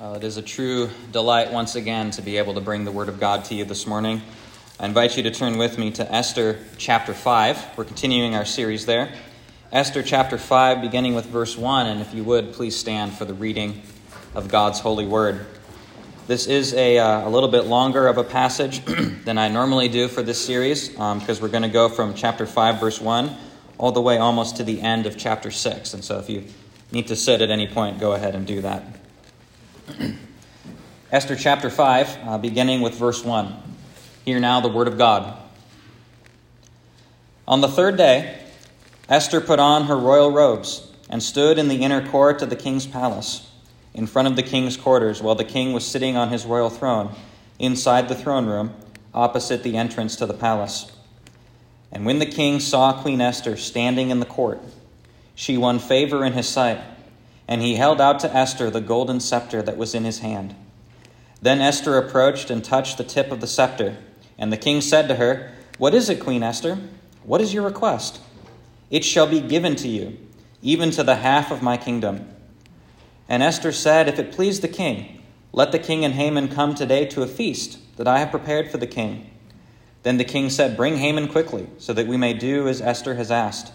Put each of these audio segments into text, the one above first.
It is a true delight once again to be able to bring the Word of God to you this morning. I invite you to turn with me to Esther chapter 5. We're continuing our series there. Esther chapter 5, beginning with verse 1, and if you would, please stand for the reading of God's holy Word. This is a, uh, a little bit longer of a passage than I normally do for this series because um, we're going to go from chapter 5, verse 1, all the way almost to the end of chapter 6. And so if you need to sit at any point, go ahead and do that. Esther chapter 5, uh, beginning with verse 1. Hear now the word of God. On the third day, Esther put on her royal robes and stood in the inner court of the king's palace, in front of the king's quarters, while the king was sitting on his royal throne, inside the throne room, opposite the entrance to the palace. And when the king saw Queen Esther standing in the court, she won favor in his sight and he held out to Esther the golden scepter that was in his hand. Then Esther approached and touched the tip of the scepter. And the king said to her, What is it, Queen Esther? What is your request? It shall be given to you, even to the half of my kingdom. And Esther said, If it please the king, let the king and Haman come today to a feast that I have prepared for the king. Then the king said, Bring Haman quickly, so that we may do as Esther has asked.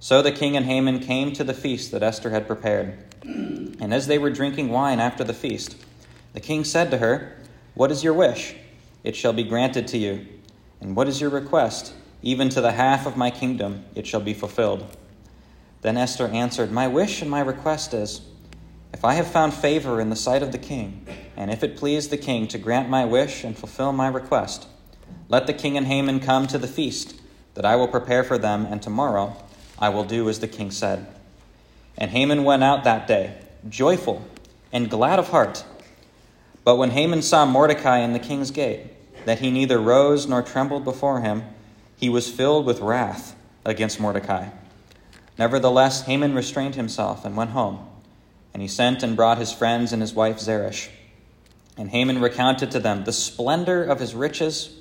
So the king and Haman came to the feast that Esther had prepared. And as they were drinking wine after the feast, the king said to her, What is your wish? It shall be granted to you. And what is your request? Even to the half of my kingdom it shall be fulfilled. Then Esther answered, My wish and my request is, if I have found favor in the sight of the king, and if it please the king to grant my wish and fulfill my request, let the king and Haman come to the feast that I will prepare for them, and tomorrow I will do as the king said. And Haman went out that day, joyful and glad of heart. But when Haman saw Mordecai in the king's gate, that he neither rose nor trembled before him, he was filled with wrath against Mordecai. Nevertheless, Haman restrained himself and went home. And he sent and brought his friends and his wife Zeresh. And Haman recounted to them the splendor of his riches,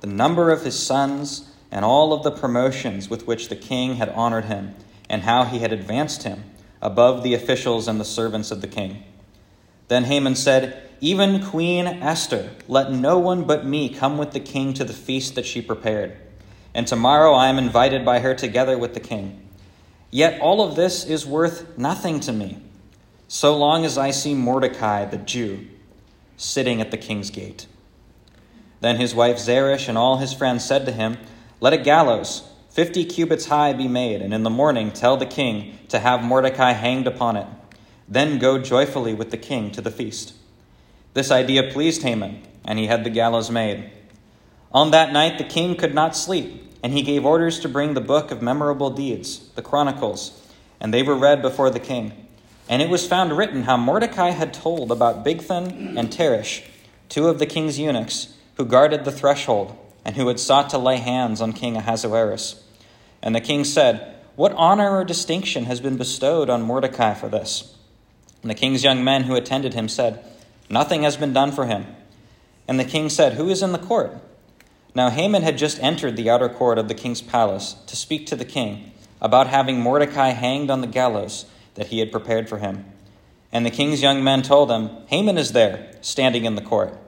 the number of his sons, and all of the promotions with which the king had honored him, and how he had advanced him above the officials and the servants of the king. Then Haman said, Even Queen Esther, let no one but me come with the king to the feast that she prepared. And tomorrow I am invited by her together with the king. Yet all of this is worth nothing to me, so long as I see Mordecai the Jew sitting at the king's gate. Then his wife Zeresh and all his friends said to him, let a gallows, fifty cubits high, be made, and in the morning tell the king to have Mordecai hanged upon it. Then go joyfully with the king to the feast. This idea pleased Haman, and he had the gallows made. On that night the king could not sleep, and he gave orders to bring the book of memorable deeds, the Chronicles, and they were read before the king. And it was found written how Mordecai had told about Bigthan and Teresh, two of the king's eunuchs, who guarded the threshold and who had sought to lay hands on King Ahasuerus. And the king said, What honor or distinction has been bestowed on Mordecai for this? And the king's young men who attended him said, Nothing has been done for him. And the king said, Who is in the court? Now Haman had just entered the outer court of the king's palace to speak to the king about having Mordecai hanged on the gallows that he had prepared for him. And the king's young men told him, Haman is there, standing in the court.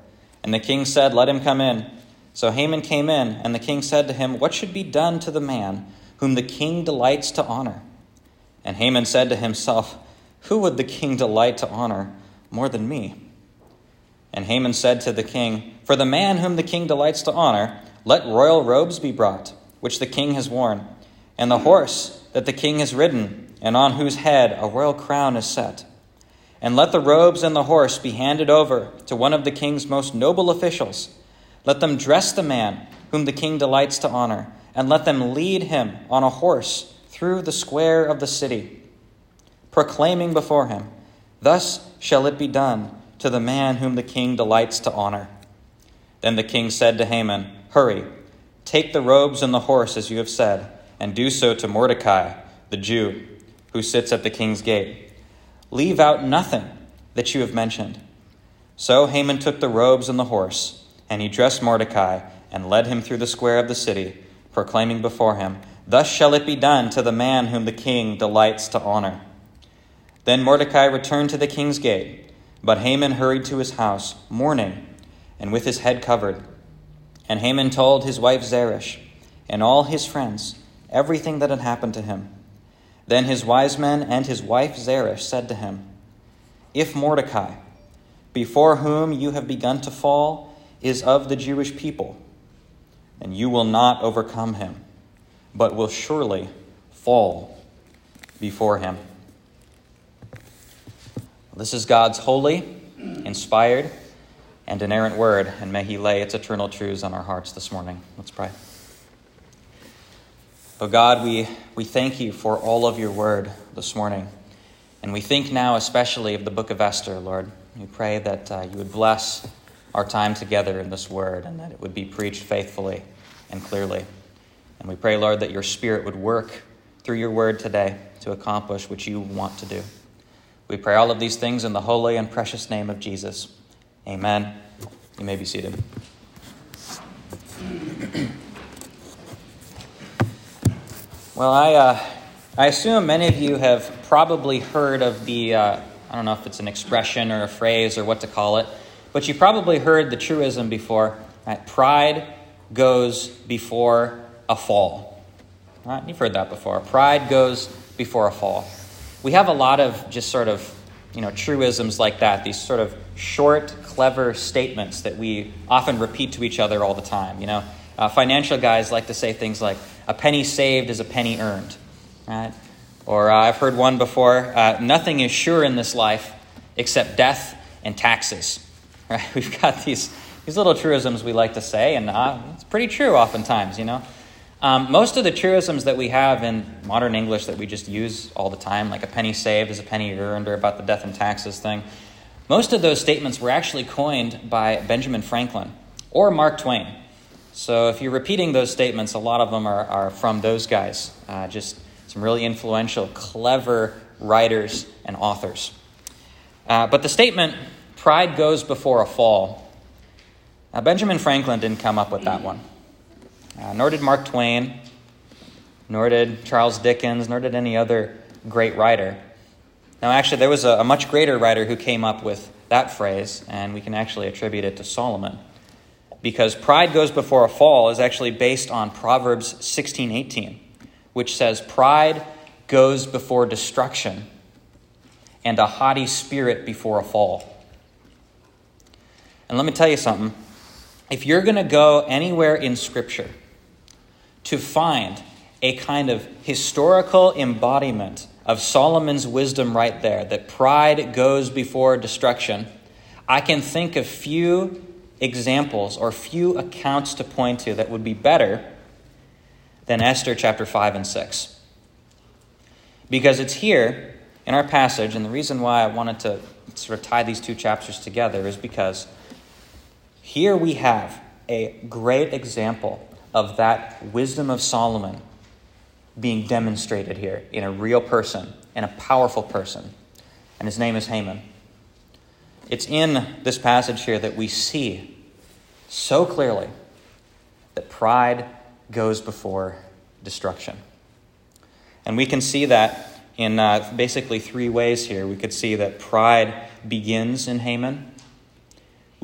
And the king said, Let him come in. So Haman came in, and the king said to him, What should be done to the man whom the king delights to honor? And Haman said to himself, Who would the king delight to honor more than me? And Haman said to the king, For the man whom the king delights to honor, let royal robes be brought, which the king has worn, and the horse that the king has ridden, and on whose head a royal crown is set. And let the robes and the horse be handed over to one of the king's most noble officials let them dress the man whom the king delights to honor, and let them lead him on a horse through the square of the city, proclaiming before him, Thus shall it be done to the man whom the king delights to honor. Then the king said to Haman, Hurry, take the robes and the horse as you have said, and do so to Mordecai, the Jew, who sits at the king's gate. Leave out nothing that you have mentioned. So Haman took the robes and the horse and he dressed Mordecai and led him through the square of the city, proclaiming before him, Thus shall it be done to the man whom the king delights to honor. Then Mordecai returned to the king's gate, But Haman hurried to his house, mourning, and with his head covered. And Haman told his wife Zeresh and all his friends everything that had happened to him. Then his wise men and his wife Zeresh said to him, If Mordecai, before whom you have begun to fall, is of the Jewish people, and you will not overcome him, but will surely fall before him. This is God's holy, inspired, and inerrant word, and may He lay its eternal truths on our hearts this morning. Let's pray. Oh God, we, we thank you for all of your word this morning. And we think now especially of the book of Esther, Lord. We pray that uh, you would bless our time together in this word and that it would be preached faithfully and clearly. And we pray, Lord, that your Spirit would work through your word today to accomplish what you want to do. We pray all of these things in the holy and precious name of Jesus. Amen. You may be seated. well, I, uh, I assume many of you have probably heard of the, uh, I don't know if it's an expression or a phrase or what to call it, but you probably heard the truism before. Right? Pride goes before a fall. Right? You've heard that before. Pride goes before a fall we have a lot of just sort of you know truisms like that these sort of short clever statements that we often repeat to each other all the time you know uh, financial guys like to say things like a penny saved is a penny earned right or uh, i've heard one before uh, nothing is sure in this life except death and taxes right we've got these these little truisms we like to say and uh, it's pretty true oftentimes you know um, most of the truisms that we have in modern English that we just use all the time, like a penny saved is a penny earned, or about the death and taxes thing, most of those statements were actually coined by Benjamin Franklin or Mark Twain. So if you're repeating those statements, a lot of them are, are from those guys, uh, just some really influential, clever writers and authors. Uh, but the statement, pride goes before a fall, Now, Benjamin Franklin didn't come up with that one. Uh, nor did Mark Twain, nor did Charles Dickens, nor did any other great writer. Now, actually, there was a, a much greater writer who came up with that phrase, and we can actually attribute it to Solomon. Because pride goes before a fall is actually based on Proverbs 16:18, which says, Pride goes before destruction, and a haughty spirit before a fall. And let me tell you something. If you're going to go anywhere in Scripture to find a kind of historical embodiment of Solomon's wisdom right there that pride goes before destruction, I can think of few examples or few accounts to point to that would be better than Esther chapter 5 and 6. Because it's here in our passage, and the reason why I wanted to sort of tie these two chapters together is because here we have a great example of that wisdom of Solomon being demonstrated here in a real person and a powerful person. And his name is Haman. It's in this passage here that we see so clearly that pride goes before destruction. And we can see that in uh, basically three ways here. We could see that pride begins in Haman.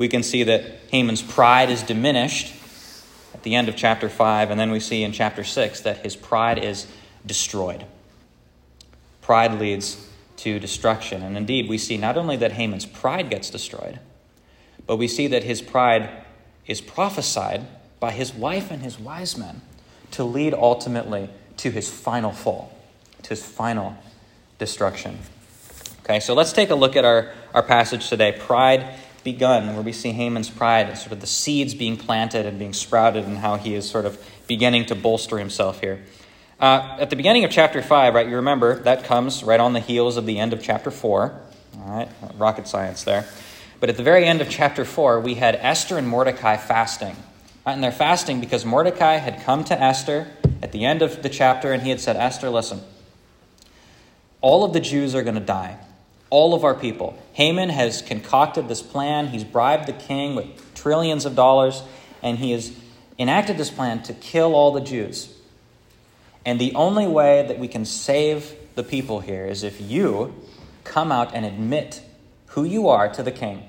We can see that Haman's pride is diminished at the end of chapter 5, and then we see in chapter 6 that his pride is destroyed. Pride leads to destruction. And indeed, we see not only that Haman's pride gets destroyed, but we see that his pride is prophesied by his wife and his wise men to lead ultimately to his final fall, to his final destruction. Okay, so let's take a look at our, our passage today. Pride begun, where we see Haman's pride, and sort of the seeds being planted and being sprouted, and how he is sort of beginning to bolster himself here. Uh, at the beginning of chapter 5, right, you remember that comes right on the heels of the end of chapter 4. All right, rocket science there. But at the very end of chapter 4, we had Esther and Mordecai fasting. Right, and they're fasting because Mordecai had come to Esther at the end of the chapter and he had said, Esther, listen, all of the Jews are going to die all of our people. Haman has concocted this plan. He's bribed the king with trillions of dollars, and he has enacted this plan to kill all the Jews. And the only way that we can save the people here is if you come out and admit who you are to the king,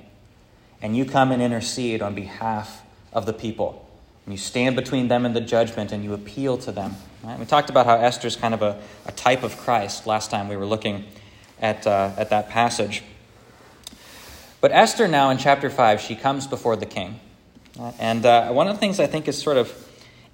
and you come and intercede on behalf of the people. And you stand between them and the judgment and you appeal to them. Right? We talked about how Esther's kind of a, a type of Christ last time we were looking at, uh, at that passage. But Esther, now in chapter 5, she comes before the king. And uh, one of the things I think is sort of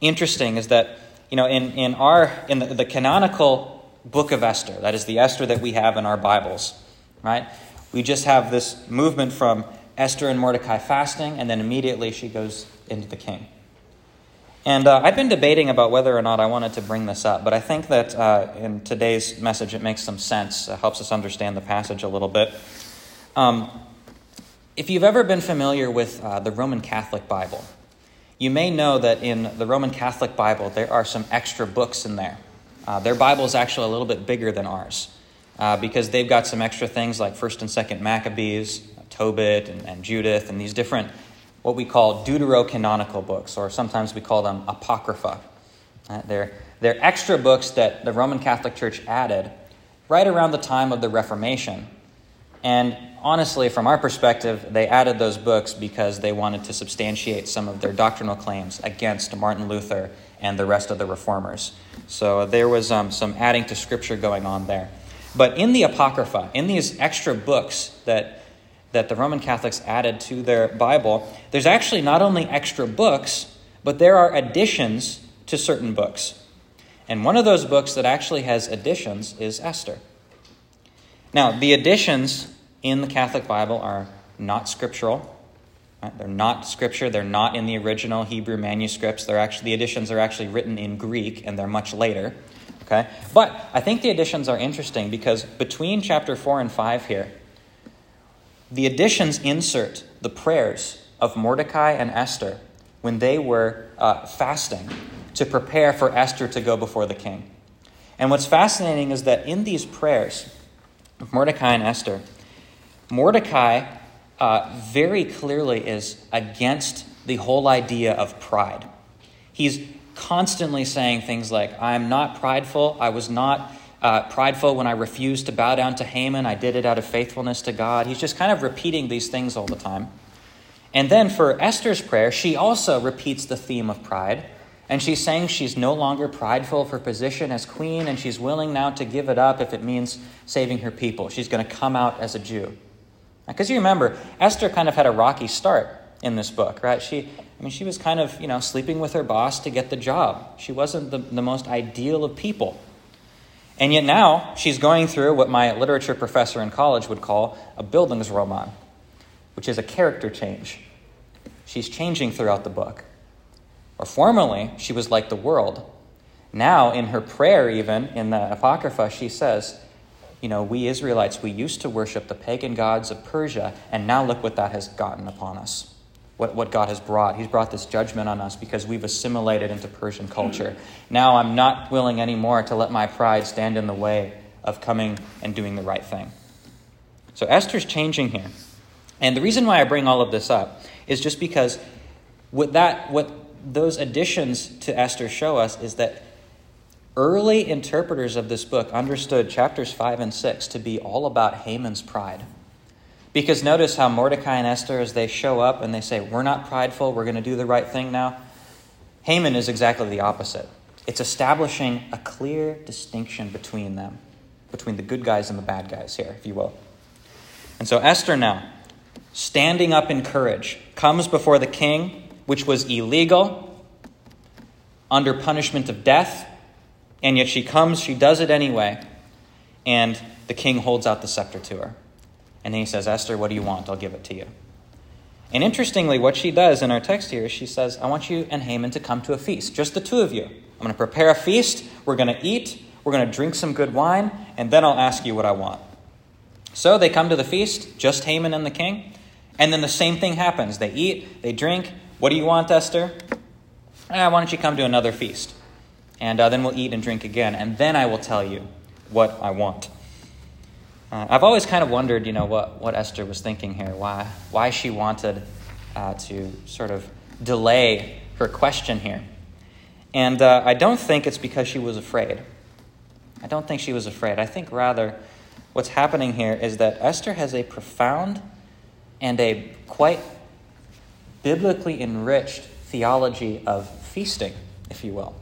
interesting is that, you know, in, in, our, in the, the canonical book of Esther, that is the Esther that we have in our Bibles, right? We just have this movement from Esther and Mordecai fasting, and then immediately she goes into the king. And uh, I've been debating about whether or not I wanted to bring this up, but I think that uh, in today's message it makes some sense. It helps us understand the passage a little bit. Um, if you've ever been familiar with uh, the Roman Catholic Bible, you may know that in the Roman Catholic Bible there are some extra books in there. Uh, their Bible is actually a little bit bigger than ours uh, because they've got some extra things like 1st and 2nd Maccabees, Tobit, and, and Judith, and these different, what we call deuterocanonical books, or sometimes we call them apocrypha. Uh, they're, they're extra books that the Roman Catholic Church added right around the time of the Reformation. And honestly, from our perspective, they added those books because they wanted to substantiate some of their doctrinal claims against Martin Luther and the rest of the reformers. So there was um, some adding to Scripture going on there. But in the Apocrypha, in these extra books that, that the Roman Catholics added to their Bible, there's actually not only extra books, but there are additions to certain books. And one of those books that actually has additions is Esther. Now, the additions in the Catholic Bible are not scriptural. Right? They're not scripture. They're not in the original Hebrew manuscripts. They're actually the additions are actually written in Greek, and they're much later. Okay? But I think the additions are interesting because between chapter 4 and 5 here, the additions insert the prayers of Mordecai and Esther when they were uh, fasting to prepare for Esther to go before the king. And what's fascinating is that in these prayers of Mordecai and Esther, Mordecai uh, very clearly is against the whole idea of pride. He's constantly saying things like, I am not prideful. I was not uh, prideful when I refused to bow down to Haman. I did it out of faithfulness to God. He's just kind of repeating these things all the time. And then for Esther's prayer, she also repeats the theme of pride. And she's saying she's no longer prideful of her position as queen, and she's willing now to give it up if it means saving her people. She's going to come out as a Jew. Because you remember, Esther kind of had a rocky start in this book, right? She, I mean, she was kind of, you know, sleeping with her boss to get the job. She wasn't the, the most ideal of people. And yet now she's going through what my literature professor in college would call a Bildungsroman, which is a character change. She's changing throughout the book. Or formerly, she was like the world. Now, in her prayer, even in the Apocrypha, she says, You know, we Israelites, we used to worship the pagan gods of Persia, and now look what that has gotten upon us what, what God has brought. He's brought this judgment on us because we've assimilated into Persian culture. Now I'm not willing anymore to let my pride stand in the way of coming and doing the right thing. So Esther's changing here. And the reason why I bring all of this up is just because what that what those additions to Esther show us is that early interpreters of this book understood chapters 5 and 6 to be all about Haman's pride. Because notice how Mordecai and Esther, as they show up and they say, We're not prideful, we're going to do the right thing now. Haman is exactly the opposite. It's establishing a clear distinction between them, between the good guys and the bad guys here, if you will. And so Esther now, standing up in courage, comes before the king, which was illegal, under punishment of death, and yet she comes, she does it anyway, and the king holds out the scepter to her. And then he says, Esther, what do you want? I'll give it to you. And interestingly, what she does in our text here is she says, I want you and Haman to come to a feast, just the two of you. I'm going to prepare a feast. We're going to eat. We're going to drink some good wine. And then I'll ask you what I want. So they come to the feast, just Haman and the king. And then the same thing happens. They eat, they drink. What do you want, Esther? Ah, why don't you come to another feast? And uh, then we'll eat and drink again. And then I will tell you what I want. Uh, I've always kind of wondered, you know, what, what Esther was thinking here, why, why she wanted uh, to sort of delay her question here. And uh, I don't think it's because she was afraid. I don't think she was afraid. I think rather what's happening here is that Esther has a profound and a quite biblically enriched theology of feasting, if you will.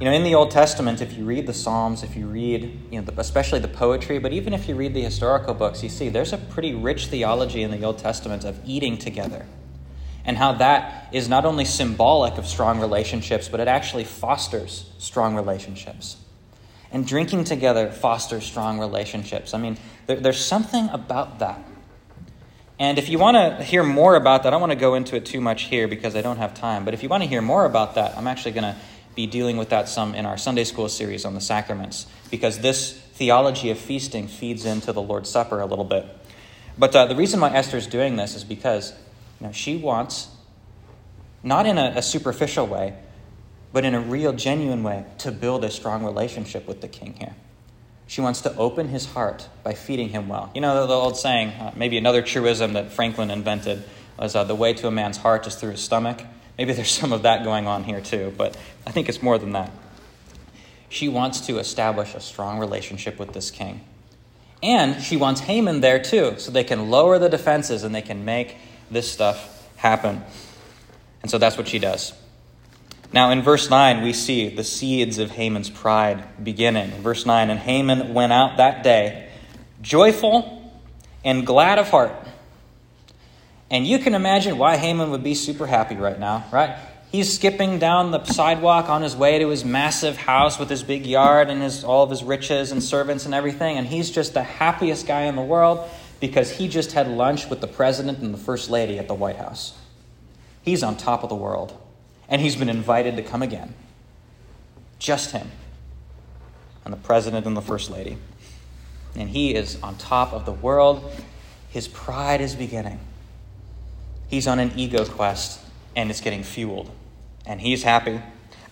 You know, in the Old Testament, if you read the Psalms, if you read, you know, especially the poetry, but even if you read the historical books, you see there's a pretty rich theology in the Old Testament of eating together and how that is not only symbolic of strong relationships, but it actually fosters strong relationships. And drinking together fosters strong relationships. I mean, there, there's something about that. And if you want to hear more about that, I don't want to go into it too much here because I don't have time. But if you want to hear more about that, I'm actually going to be dealing with that some in our Sunday school series on the sacraments because this theology of feasting feeds into the Lord's Supper a little bit. But uh, the reason why Esther's doing this is because you know, she wants, not in a, a superficial way, but in a real, genuine way, to build a strong relationship with the king here. She wants to open his heart by feeding him well. You know, the, old saying, uh, maybe another truism that Franklin invented was uh, the way to a man's heart is through his stomach. Maybe there's some of that going on here too, but I think it's more than that. She wants to establish a strong relationship with this king. And she wants Haman there too, so they can lower the defenses and they can make this stuff happen. And so that's what she does. Now, in verse 9, we see the seeds of Haman's pride beginning. In verse 9, and Haman went out that day, joyful and glad of heart. And you can imagine why Haman would be super happy right now, right? He's skipping down the sidewalk on his way to his massive house with his big yard and his, all of his riches and servants and everything. And he's just the happiest guy in the world because he just had lunch with the president and the first lady at the White House. He's on top of the world, and he's been invited to come again. Just him, and the president and the first lady. And he is on top of the world. His pride is beginning. He's on an ego quest, and it's getting fueled. And he's happy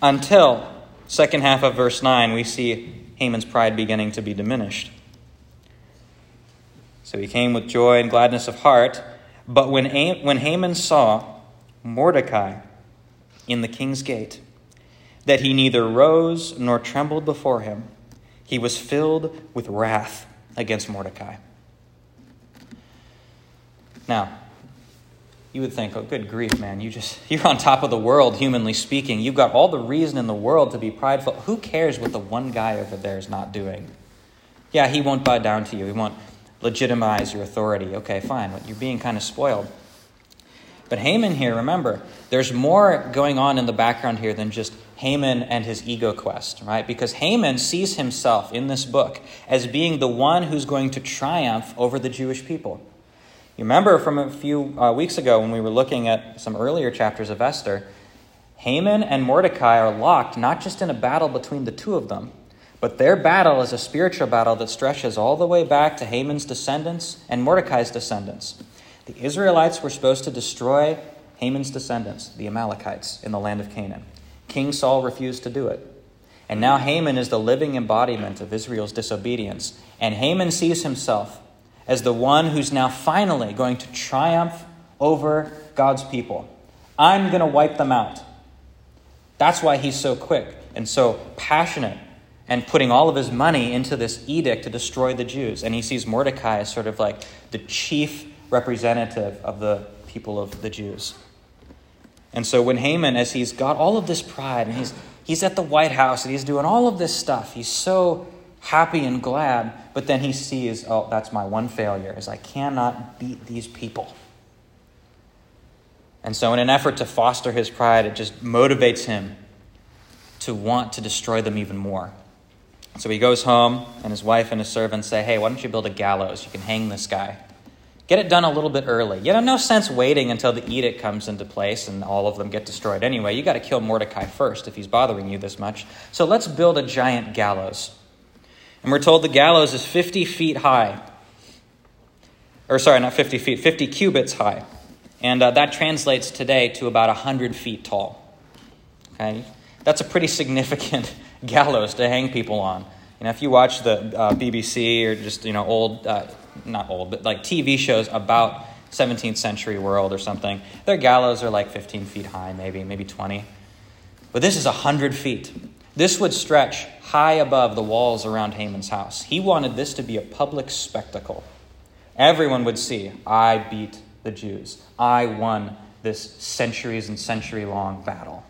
until, second half of verse 9, we see Haman's pride beginning to be diminished. So he came with joy and gladness of heart. But when, when Haman saw Mordecai in the king's gate, that he neither rose nor trembled before him, he was filled with wrath against Mordecai. Now, you would think, oh, good grief, man, you just, you're on top of the world, humanly speaking. You've got all the reason in the world to be prideful. Who cares what the one guy over there is not doing? Yeah, he won't bow down to you. He won't legitimize your authority. Okay, fine. You're being kind of spoiled. But Haman here, remember, there's more going on in the background here than just Haman and his ego quest, right? Because Haman sees himself in this book as being the one who's going to triumph over the Jewish people. You remember from a few uh, weeks ago when we were looking at some earlier chapters of Esther, Haman and Mordecai are locked not just in a battle between the two of them, but their battle is a spiritual battle that stretches all the way back to Haman's descendants and Mordecai's descendants. The Israelites were supposed to destroy Haman's descendants, the Amalekites, in the land of Canaan. King Saul refused to do it. And now Haman is the living embodiment of Israel's disobedience. And Haman sees himself as the one who's now finally going to triumph over God's people. I'm going to wipe them out. That's why he's so quick and so passionate and putting all of his money into this edict to destroy the Jews. And he sees Mordecai as sort of like the chief representative of the people of the Jews. And so when Haman, as he's got all of this pride and he's, he's at the White House and he's doing all of this stuff, he's so happy and glad, but then he sees, oh, that's my one failure, is I cannot beat these people. And so in an effort to foster his pride, it just motivates him to want to destroy them even more. So he goes home, and his wife and his servants say, Hey, why don't you build a gallows? You can hang this guy. Get it done a little bit early. You know, no sense waiting until the edict comes into place and all of them get destroyed anyway. You got to kill Mordecai first if he's bothering you this much. So let's build a giant gallows. And we're told the gallows is 50 feet high. Or, sorry, not 50 feet, 50 cubits high. And uh, that translates today to about 100 feet tall. Okay? That's a pretty significant gallows to hang people on. You know, if you watch the uh, BBC or just you know old, uh, not old, but like TV shows about 17th century world or something, their gallows are like 15 feet high, maybe maybe 20. But this is 100 feet. This would stretch high above the walls around Haman's house. He wanted this to be a public spectacle. Everyone would see, I beat the Jews. I won this centuries and century long battle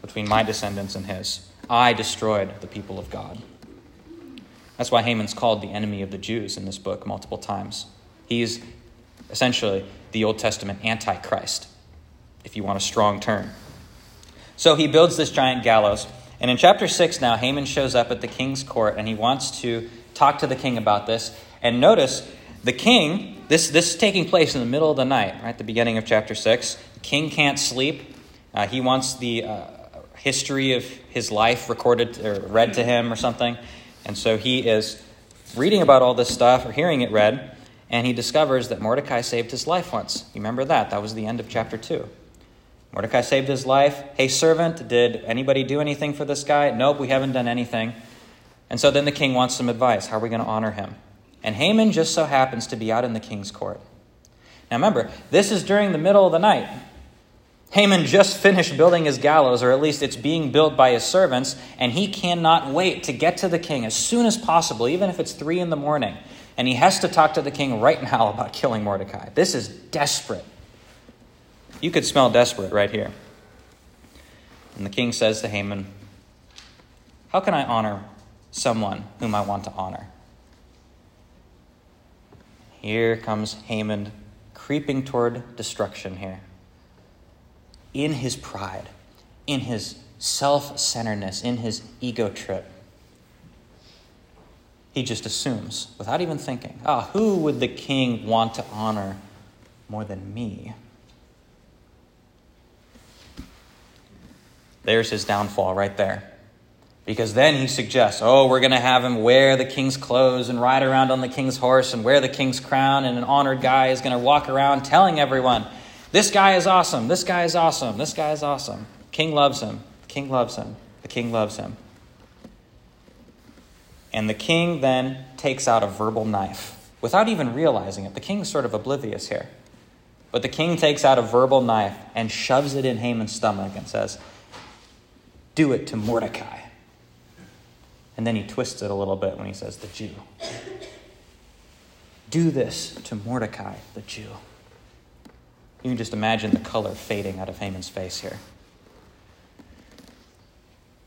between my descendants and his. I destroyed the people of God. That's why Haman's called the enemy of the Jews in this book multiple times. He's essentially the Old Testament Antichrist, if you want a strong term. So he builds this giant gallows. And in chapter 6 now, Haman shows up at the king's court and he wants to talk to the king about this. And notice, the king, this, this is taking place in the middle of the night, right? The beginning of chapter 6. The king can't sleep. Uh, he wants the uh, history of his life recorded or read to him or something. And so he is reading about all this stuff or hearing it read, and he discovers that Mordecai saved his life once. You remember that? That was the end of chapter 2. Mordecai saved his life. Hey, servant, did anybody do anything for this guy? Nope, we haven't done anything. And so then the king wants some advice. How are we going to honor him? And Haman just so happens to be out in the king's court. Now remember, this is during the middle of the night. Haman just finished building his gallows, or at least it's being built by his servants, and he cannot wait to get to the king as soon as possible, even if it's three in the morning. And he has to talk to the king right now about killing Mordecai. This is desperate. You could smell desperate right here. And the king says to Haman, How can I honor someone whom I want to honor? Here comes Haman creeping toward destruction here in his pride, in his self centeredness, in his ego trip. He just assumes, without even thinking, ah, who would the king want to honor more than me? There's his downfall right there. Because then he suggests, oh, we're going to have him wear the king's clothes and ride around on the king's horse and wear the king's crown, and an honored guy is going to walk around telling everyone, this guy is awesome. This guy is awesome. This guy is awesome. King loves him. The king loves him. The king loves him. And the king then takes out a verbal knife without even realizing it. The king's sort of oblivious here. But the king takes out a verbal knife and shoves it in Haman's stomach and says, Do it to Mordecai. And then he twists it a little bit when he says, The Jew. Do this to Mordecai, the Jew. You can just imagine the color fading out of Haman's face here.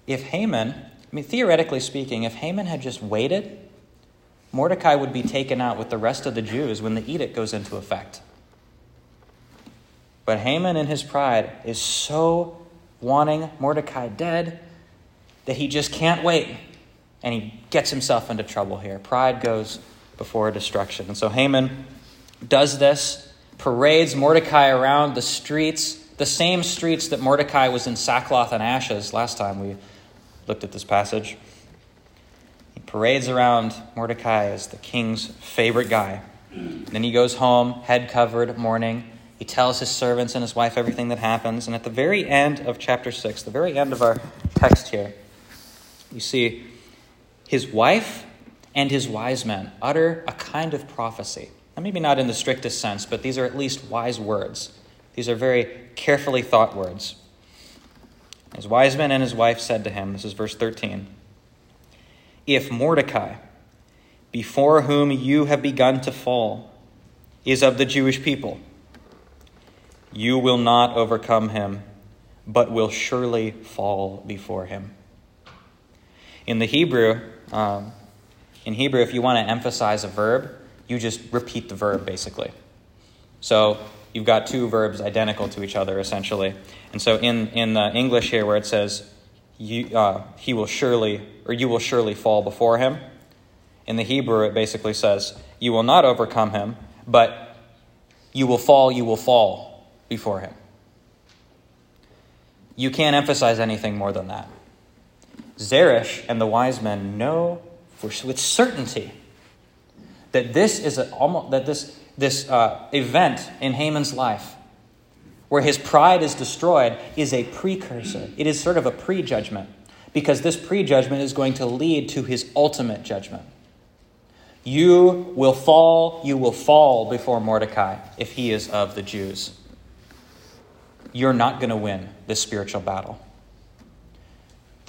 If Haman, I mean, theoretically speaking, if Haman had just waited, Mordecai would be taken out with the rest of the Jews when the edict goes into effect. But Haman, in his pride, is so wanting Mordecai dead that he just can't wait. And he gets himself into trouble here. Pride goes before destruction. And so Haman does this parades Mordecai around the streets, the same streets that Mordecai was in sackcloth and ashes last time we looked at this passage. He parades around Mordecai as the king's favorite guy. Then he goes home, head covered, mourning. He tells his servants and his wife everything that happens. And at the very end of chapter 6, the very end of our text here, you see his wife and his wise men utter a kind of prophecy Now, maybe not in the strictest sense, but these are at least wise words. These are very carefully thought words. His wise men and his wife said to him, this is verse 13, If Mordecai, before whom you have begun to fall, is of the Jewish people, you will not overcome him, but will surely fall before him. In the Hebrew, um, in Hebrew, if you want to emphasize a verb, you just repeat the verb basically. So you've got two verbs identical to each other essentially. And so in, in the English here where it says, you, uh, he will surely, or you will surely fall before him, in the Hebrew it basically says, you will not overcome him, but you will fall, you will fall before him. You can't emphasize anything more than that. Zeresh and the wise men know for, with certainty that this is a, almost that this this uh, event in Haman's life, where his pride is destroyed, is a precursor. It is sort of a prejudgment, because this prejudgment is going to lead to his ultimate judgment. You will fall, you will fall before Mordecai if he is of the Jews. You're not going to win this spiritual battle.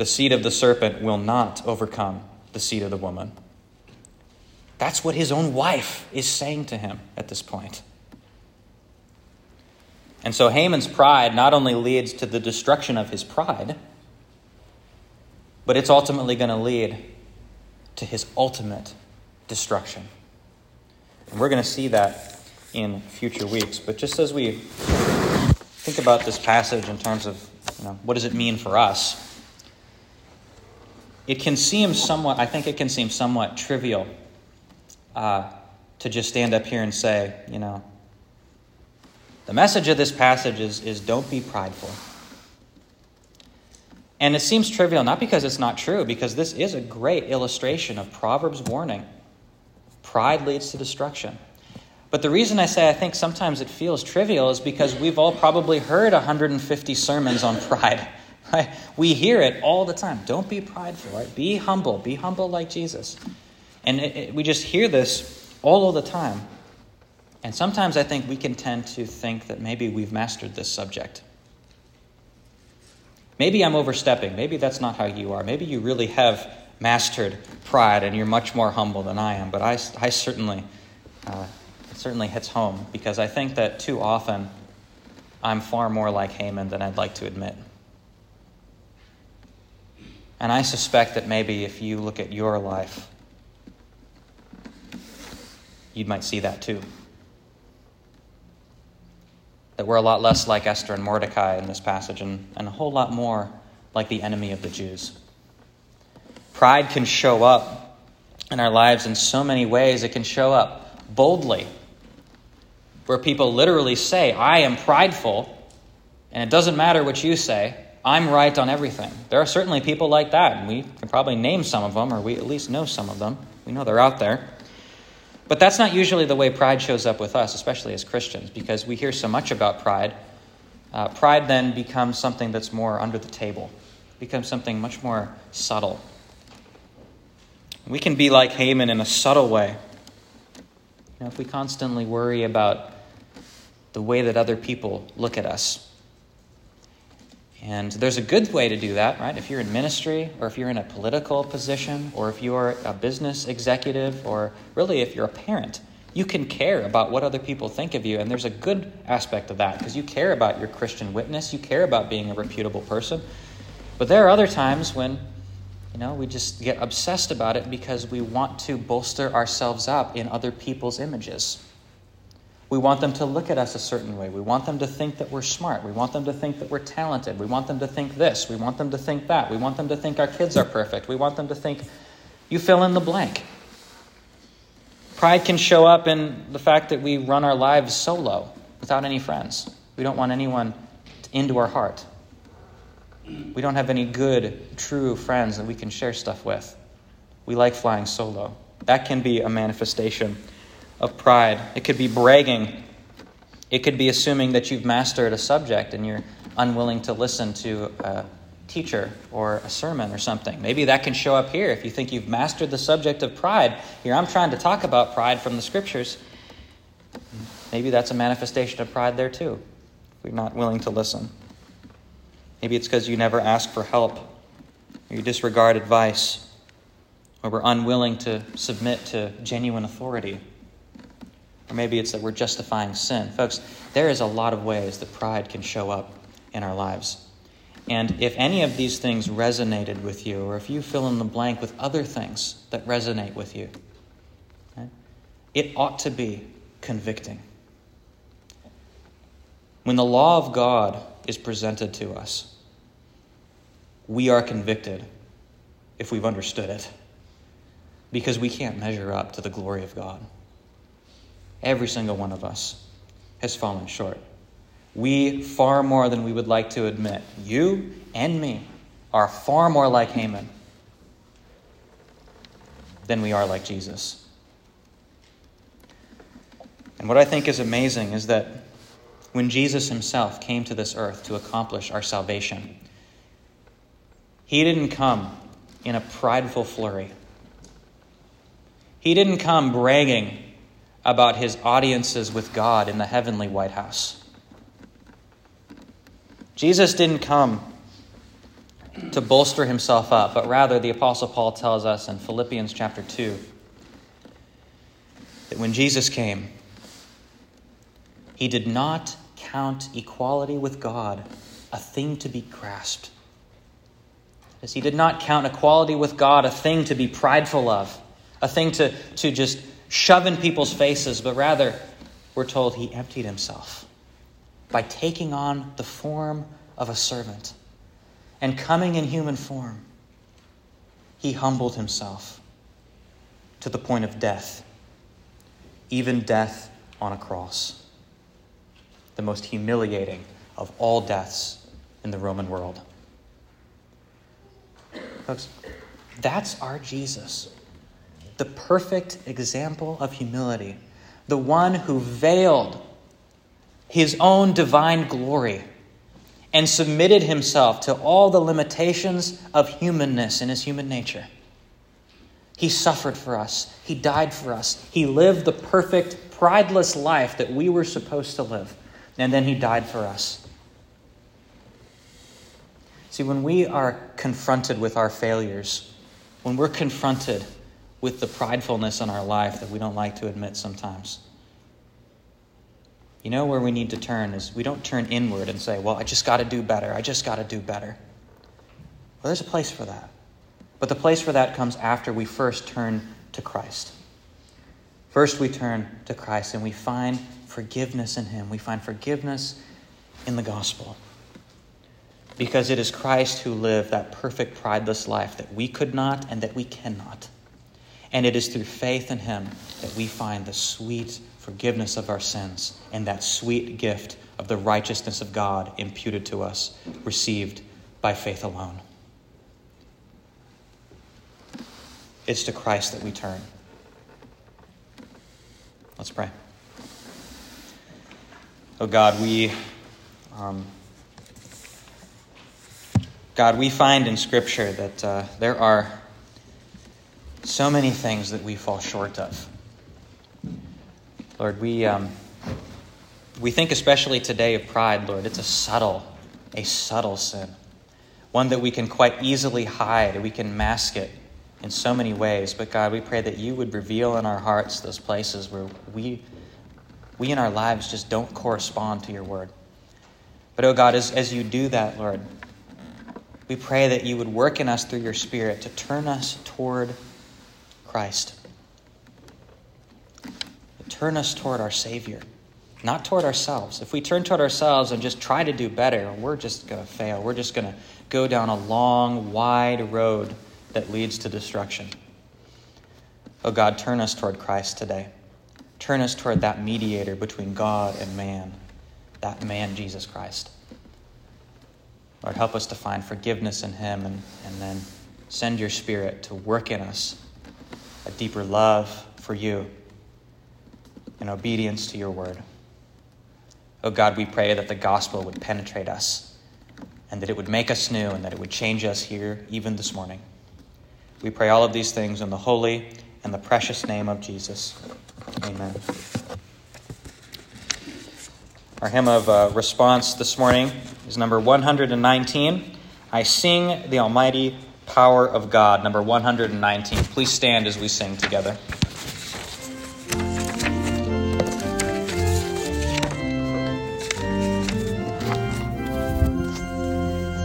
the seed of the serpent will not overcome the seed of the woman. That's what his own wife is saying to him at this point. And so Haman's pride not only leads to the destruction of his pride, but it's ultimately going to lead to his ultimate destruction. And we're going to see that in future weeks. But just as we think about this passage in terms of you know, what does it mean for us, it can seem somewhat, I think it can seem somewhat trivial uh, to just stand up here and say, you know, the message of this passage is, is don't be prideful. And it seems trivial, not because it's not true, because this is a great illustration of Proverbs' warning. Pride leads to destruction. But the reason I say I think sometimes it feels trivial is because we've all probably heard 150 sermons on pride. Right? We hear it all the time. Don't be prideful, right? Be humble. Be humble like Jesus. And it, it, we just hear this all of the time. And sometimes I think we can tend to think that maybe we've mastered this subject. Maybe I'm overstepping. Maybe that's not how you are. Maybe you really have mastered pride and you're much more humble than I am. But I, I certainly, uh, certainly hits home because I think that too often I'm far more like Haman than I'd like to admit. And I suspect that maybe if you look at your life, you might see that too. That we're a lot less like Esther and Mordecai in this passage and, and a whole lot more like the enemy of the Jews. Pride can show up in our lives in so many ways. It can show up boldly, where people literally say, I am prideful, and it doesn't matter what you say, I'm right on everything. There are certainly people like that, and we can probably name some of them, or we at least know some of them. We know they're out there. But that's not usually the way pride shows up with us, especially as Christians, because we hear so much about pride. Uh, pride then becomes something that's more under the table, becomes something much more subtle. We can be like Haman in a subtle way. You know, if we constantly worry about the way that other people look at us, and there's a good way to do that, right? If you're in ministry, or if you're in a political position, or if you're a business executive, or really if you're a parent, you can care about what other people think of you. And there's a good aspect of that because you care about your Christian witness, you care about being a reputable person. But there are other times when, you know, we just get obsessed about it because we want to bolster ourselves up in other people's images. We want them to look at us a certain way. We want them to think that we're smart. We want them to think that we're talented. We want them to think this. We want them to think that. We want them to think our kids are perfect. We want them to think you fill in the blank. Pride can show up in the fact that we run our lives solo without any friends. We don't want anyone into our heart. We don't have any good, true friends that we can share stuff with. We like flying solo. That can be a manifestation of pride. It could be bragging. It could be assuming that you've mastered a subject and you're unwilling to listen to a teacher or a sermon or something. Maybe that can show up here if you think you've mastered the subject of pride. Here, I'm trying to talk about pride from the scriptures. Maybe that's a manifestation of pride there too. You're not willing to listen. Maybe it's because you never ask for help, or you disregard advice, or we're unwilling to submit to genuine authority. Or maybe it's that we're justifying sin. Folks, there is a lot of ways that pride can show up in our lives. And if any of these things resonated with you, or if you fill in the blank with other things that resonate with you, okay, it ought to be convicting. When the law of God is presented to us, we are convicted if we've understood it because we can't measure up to the glory of God. Every single one of us has fallen short. We, far more than we would like to admit, you and me, are far more like Haman than we are like Jesus. And what I think is amazing is that when Jesus himself came to this earth to accomplish our salvation, he didn't come in a prideful flurry. He didn't come bragging about his audiences with God in the heavenly White House. Jesus didn't come to bolster himself up, but rather the Apostle Paul tells us in Philippians chapter 2 that when Jesus came, he did not count equality with God a thing to be grasped. As he did not count equality with God a thing to be prideful of, a thing to, to just shove in people's faces, but rather, we're told he emptied himself by taking on the form of a servant and coming in human form. He humbled himself to the point of death, even death on a cross, the most humiliating of all deaths in the Roman world. Folks, that's our Jesus, the perfect example of humility, the one who veiled his own divine glory and submitted himself to all the limitations of humanness in his human nature. He suffered for us. He died for us. He lived the perfect, prideless life that we were supposed to live. And then he died for us. See, when we are confronted with our failures, when we're confronted with the pridefulness in our life that we don't like to admit sometimes, you know where we need to turn is we don't turn inward and say, well, I just got to do better. I just got to do better. Well, there's a place for that. But the place for that comes after we first turn to Christ. First, we turn to Christ and we find forgiveness in Him. We find forgiveness in the gospel. Because it is Christ who lived that perfect, prideless life that we could not and that we cannot. And it is through faith in Him that we find the sweet forgiveness of our sins and that sweet gift of the righteousness of God imputed to us, received by faith alone. It's to Christ that we turn. Let's pray. Oh God, we. Um, God, we find in Scripture that uh, there are so many things that we fall short of. Lord, we, um, we think especially today of pride, Lord. It's a subtle, a subtle sin, one that we can quite easily hide. We can mask it in so many ways. But God, we pray that you would reveal in our hearts those places where we, we in our lives just don't correspond to your word. But, oh God, as, as you do that, Lord, we pray that you would work in us through your Spirit to turn us toward Christ turn us toward our Savior, not toward ourselves. If we turn toward ourselves and just try to do better, we're just going to fail. We're just going to go down a long, wide road that leads to destruction. Oh God, turn us toward Christ today. Turn us toward that mediator between God and man, that man, Jesus Christ. Lord, help us to find forgiveness in him and, and then send your spirit to work in us a deeper love for you in obedience to your word. Oh God, we pray that the gospel would penetrate us and that it would make us new and that it would change us here even this morning. We pray all of these things in the holy and the precious name of Jesus. Amen. Our hymn of uh, response this morning is number 119. I sing the almighty power of God, number 119. Please stand as we sing together.